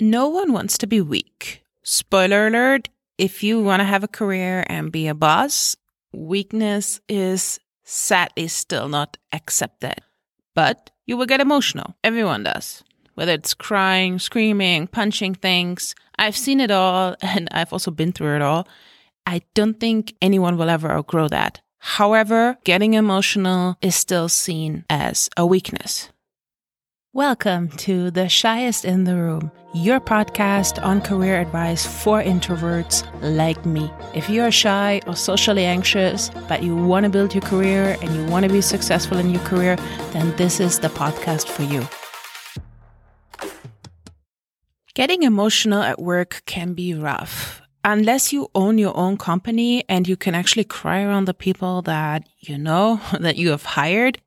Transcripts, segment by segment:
No one wants to be weak. Spoiler alert if you want to have a career and be a boss, weakness is sadly still not accepted. But you will get emotional. Everyone does. Whether it's crying, screaming, punching things. I've seen it all and I've also been through it all. I don't think anyone will ever outgrow that. However, getting emotional is still seen as a weakness. Welcome to The Shyest in the Room, your podcast on career advice for introverts like me. If you are shy or socially anxious, but you want to build your career and you want to be successful in your career, then this is the podcast for you. Getting emotional at work can be rough. Unless you own your own company and you can actually cry around the people that you know, that you have hired,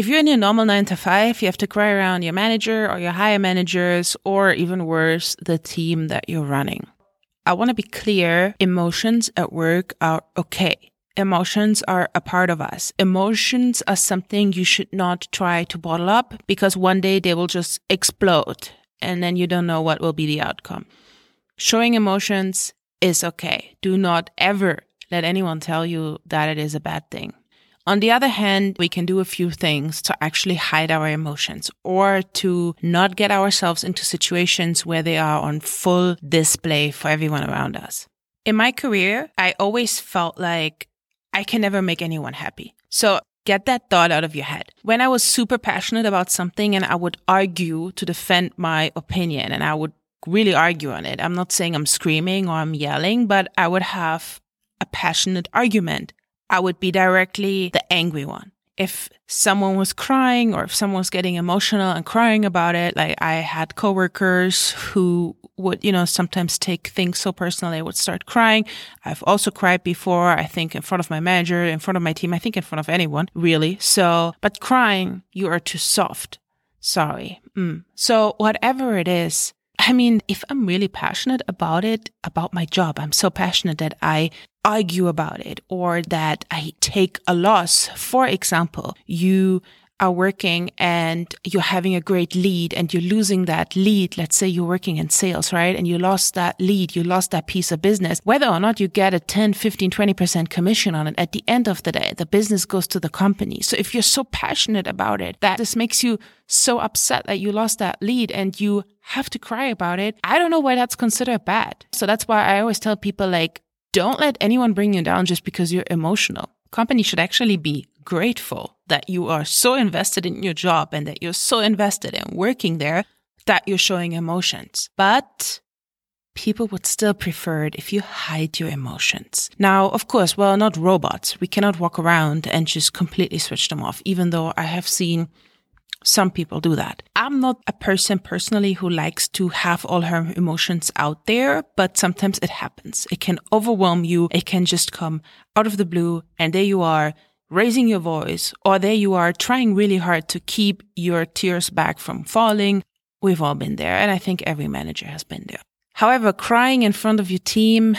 if you're in your normal nine to five, you have to cry around your manager or your higher managers, or even worse, the team that you're running. I want to be clear emotions at work are okay. Emotions are a part of us. Emotions are something you should not try to bottle up because one day they will just explode and then you don't know what will be the outcome. Showing emotions is okay. Do not ever let anyone tell you that it is a bad thing. On the other hand, we can do a few things to actually hide our emotions or to not get ourselves into situations where they are on full display for everyone around us. In my career, I always felt like I can never make anyone happy. So get that thought out of your head. When I was super passionate about something and I would argue to defend my opinion and I would really argue on it. I'm not saying I'm screaming or I'm yelling, but I would have a passionate argument. I would be directly the angry one. If someone was crying or if someone was getting emotional and crying about it, like I had coworkers who would, you know, sometimes take things so personally, I would start crying. I've also cried before, I think in front of my manager, in front of my team, I think in front of anyone, really. So, but crying, you are too soft. Sorry. Mm. So whatever it is, I mean, if I'm really passionate about it, about my job, I'm so passionate that I argue about it or that I take a loss. For example, you are working and you're having a great lead and you're losing that lead. Let's say you're working in sales, right? And you lost that lead, you lost that piece of business. Whether or not you get a 10, 15, 20% commission on it, at the end of the day, the business goes to the company. So if you're so passionate about it that this makes you so upset that you lost that lead and you have to cry about it, I don't know why that's considered bad. So that's why I always tell people like, don't let anyone bring you down just because you're emotional. Company should actually be grateful that you are so invested in your job and that you're so invested in working there that you're showing emotions. But people would still prefer it if you hide your emotions. Now, of course, well, not robots. We cannot walk around and just completely switch them off, even though I have seen some people do that. I'm not a person personally who likes to have all her emotions out there, but sometimes it happens. It can overwhelm you. It can just come out of the blue and there you are raising your voice, or there you are trying really hard to keep your tears back from falling. We've all been there, and I think every manager has been there. However, crying in front of your team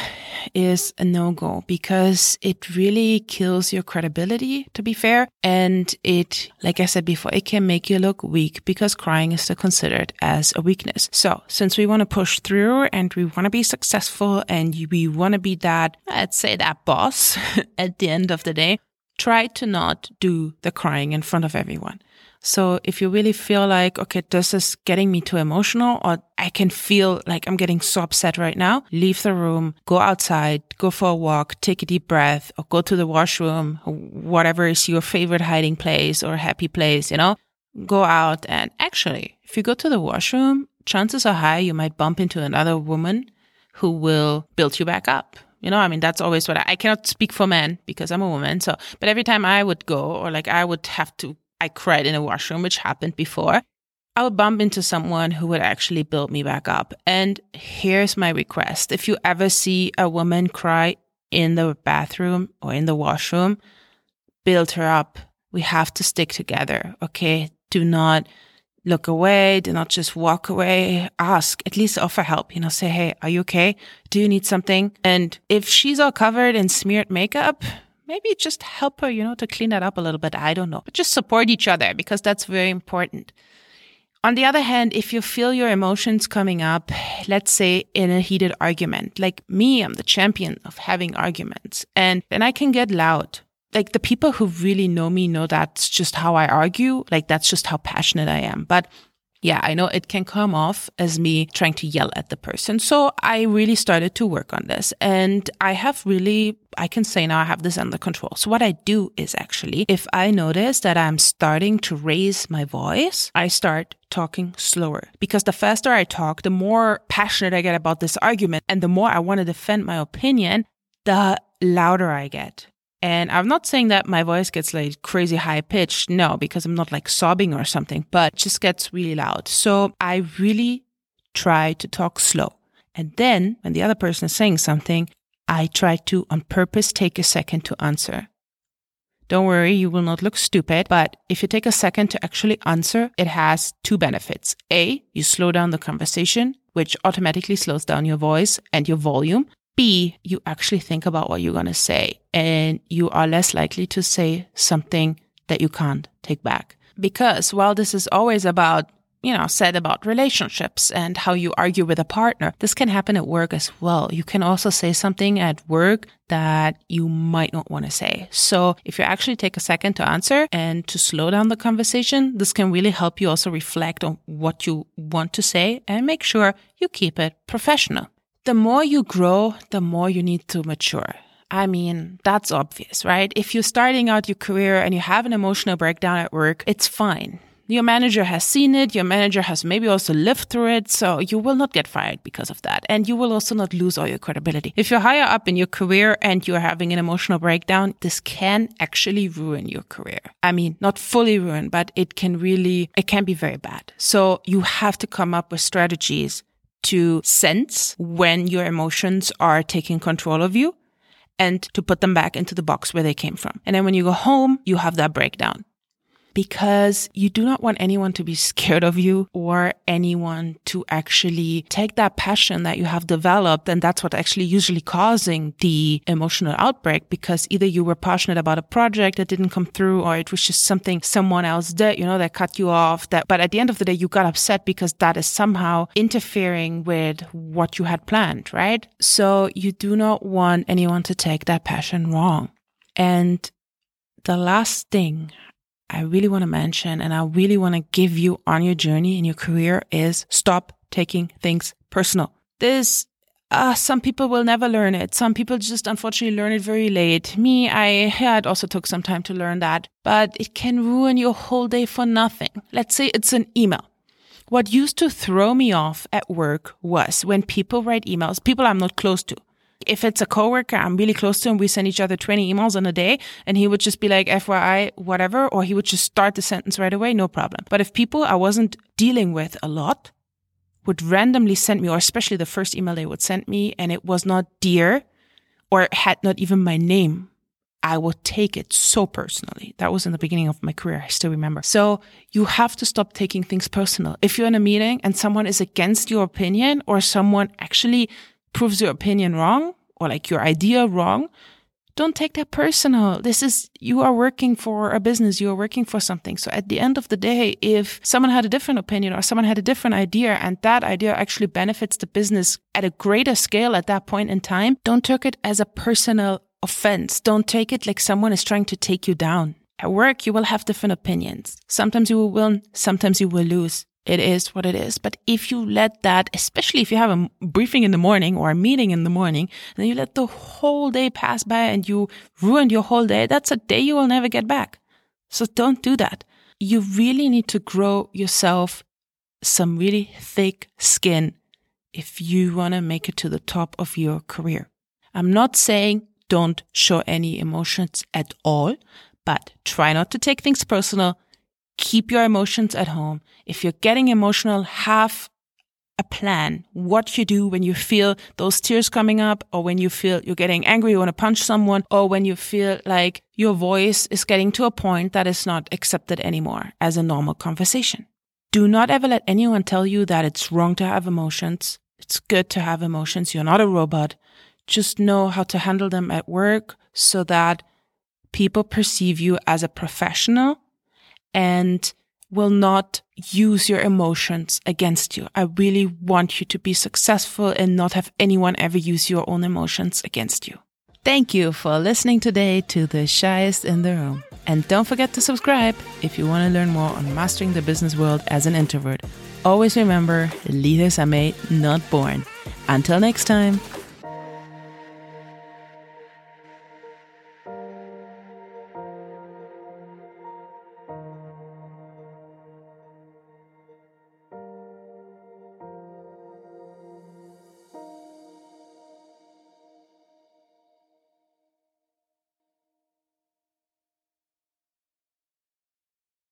is a no-go because it really kills your credibility, to be fair. And it, like I said before, it can make you look weak because crying is still considered as a weakness. So since we want to push through and we want to be successful and we want to be that, let's say that boss at the end of the day, try to not do the crying in front of everyone. So if you really feel like, okay, this is getting me too emotional or I can feel like I'm getting so upset right now, leave the room, go outside, go for a walk, take a deep breath or go to the washroom, whatever is your favorite hiding place or happy place, you know, go out. And actually, if you go to the washroom, chances are high you might bump into another woman who will build you back up you know, I mean, that's always what I, I cannot speak for men because I'm a woman. So, but every time I would go or like I would have to, I cried in a washroom, which happened before. I would bump into someone who would actually build me back up. And here's my request. If you ever see a woman cry in the bathroom or in the washroom, build her up. We have to stick together. Okay. Do not look away. Do not just walk away. Ask, at least offer help. You know, say, Hey, are you okay? Do you need something? And if she's all covered in smeared makeup, maybe just help her, you know, to clean that up a little bit. I don't know, but just support each other because that's very important. On the other hand, if you feel your emotions coming up, let's say in a heated argument, like me, I'm the champion of having arguments and then I can get loud. Like the people who really know me know that's just how I argue. Like that's just how passionate I am. But yeah, I know it can come off as me trying to yell at the person. So I really started to work on this and I have really, I can say now I have this under control. So what I do is actually, if I notice that I'm starting to raise my voice, I start talking slower because the faster I talk, the more passionate I get about this argument and the more I want to defend my opinion, the louder I get. And I'm not saying that my voice gets like crazy high pitched. No, because I'm not like sobbing or something, but just gets really loud. So I really try to talk slow. And then when the other person is saying something, I try to on purpose take a second to answer. Don't worry, you will not look stupid, but if you take a second to actually answer, it has two benefits. A, you slow down the conversation, which automatically slows down your voice and your volume. B, you actually think about what you're going to say and you are less likely to say something that you can't take back. Because while this is always about, you know, said about relationships and how you argue with a partner, this can happen at work as well. You can also say something at work that you might not want to say. So if you actually take a second to answer and to slow down the conversation, this can really help you also reflect on what you want to say and make sure you keep it professional the more you grow, the more you need to mature. I mean, that's obvious, right? If you're starting out your career and you have an emotional breakdown at work, it's fine. Your manager has seen it. Your manager has maybe also lived through it. So you will not get fired because of that. And you will also not lose all your credibility. If you're higher up in your career and you're having an emotional breakdown, this can actually ruin your career. I mean, not fully ruin, but it can really, it can be very bad. So you have to come up with strategies to sense when your emotions are taking control of you and to put them back into the box where they came from. And then when you go home, you have that breakdown because you do not want anyone to be scared of you or anyone to actually take that passion that you have developed. And that's what actually usually causing the emotional outbreak because either you were passionate about a project that didn't come through or it was just something someone else did, you know, that cut you off that, but at the end of the day, you got upset because that is somehow interfering with what you had planned, right? So you do not want anyone to take that passion wrong. And the last thing I really want to mention and I really want to give you on your journey in your career is stop taking things personal. This uh, some people will never learn it. Some people just unfortunately learn it very late. Me, I yeah, it also took some time to learn that, but it can ruin your whole day for nothing. Let's say it's an email. What used to throw me off at work was when people write emails, people I'm not close to. If it's a coworker I'm really close to and we send each other 20 emails in a day and he would just be like, FYI, whatever, or he would just start the sentence right away, no problem. But if people I wasn't dealing with a lot would randomly send me, or especially the first email they would send me and it was not dear or had not even my name, I would take it so personally. That was in the beginning of my career. I still remember. So you have to stop taking things personal. If you're in a meeting and someone is against your opinion or someone actually proves your opinion wrong or like your idea wrong, don't take that personal. This is, you are working for a business, you are working for something. So at the end of the day, if someone had a different opinion or someone had a different idea and that idea actually benefits the business at a greater scale at that point in time, don't take it as a personal offense. Don't take it like someone is trying to take you down. At work, you will have different opinions. Sometimes you will win, sometimes you will lose it is what it is. But if you let that, especially if you have a briefing in the morning or a meeting in the morning, and you let the whole day pass by and you ruined your whole day, that's a day you will never get back. So don't do that. You really need to grow yourself some really thick skin if you want to make it to the top of your career. I'm not saying don't show any emotions at all, but try not to take things personal keep your emotions at home. If you're getting emotional, have a plan. What you do when you feel those tears coming up, or when you feel you're getting angry, you want to punch someone, or when you feel like your voice is getting to a point that is not accepted anymore as a normal conversation. Do not ever let anyone tell you that it's wrong to have emotions. It's good to have emotions. You're not a robot. Just know how to handle them at work so that people perceive you as a professional and will not use your emotions against you. I really want you to be successful and not have anyone ever use your own emotions against you. Thank you for listening today to The Shyest in the Room. And don't forget to subscribe if you want to learn more on mastering the business world as an introvert. Always remember, leaders are made, not born. Until next time.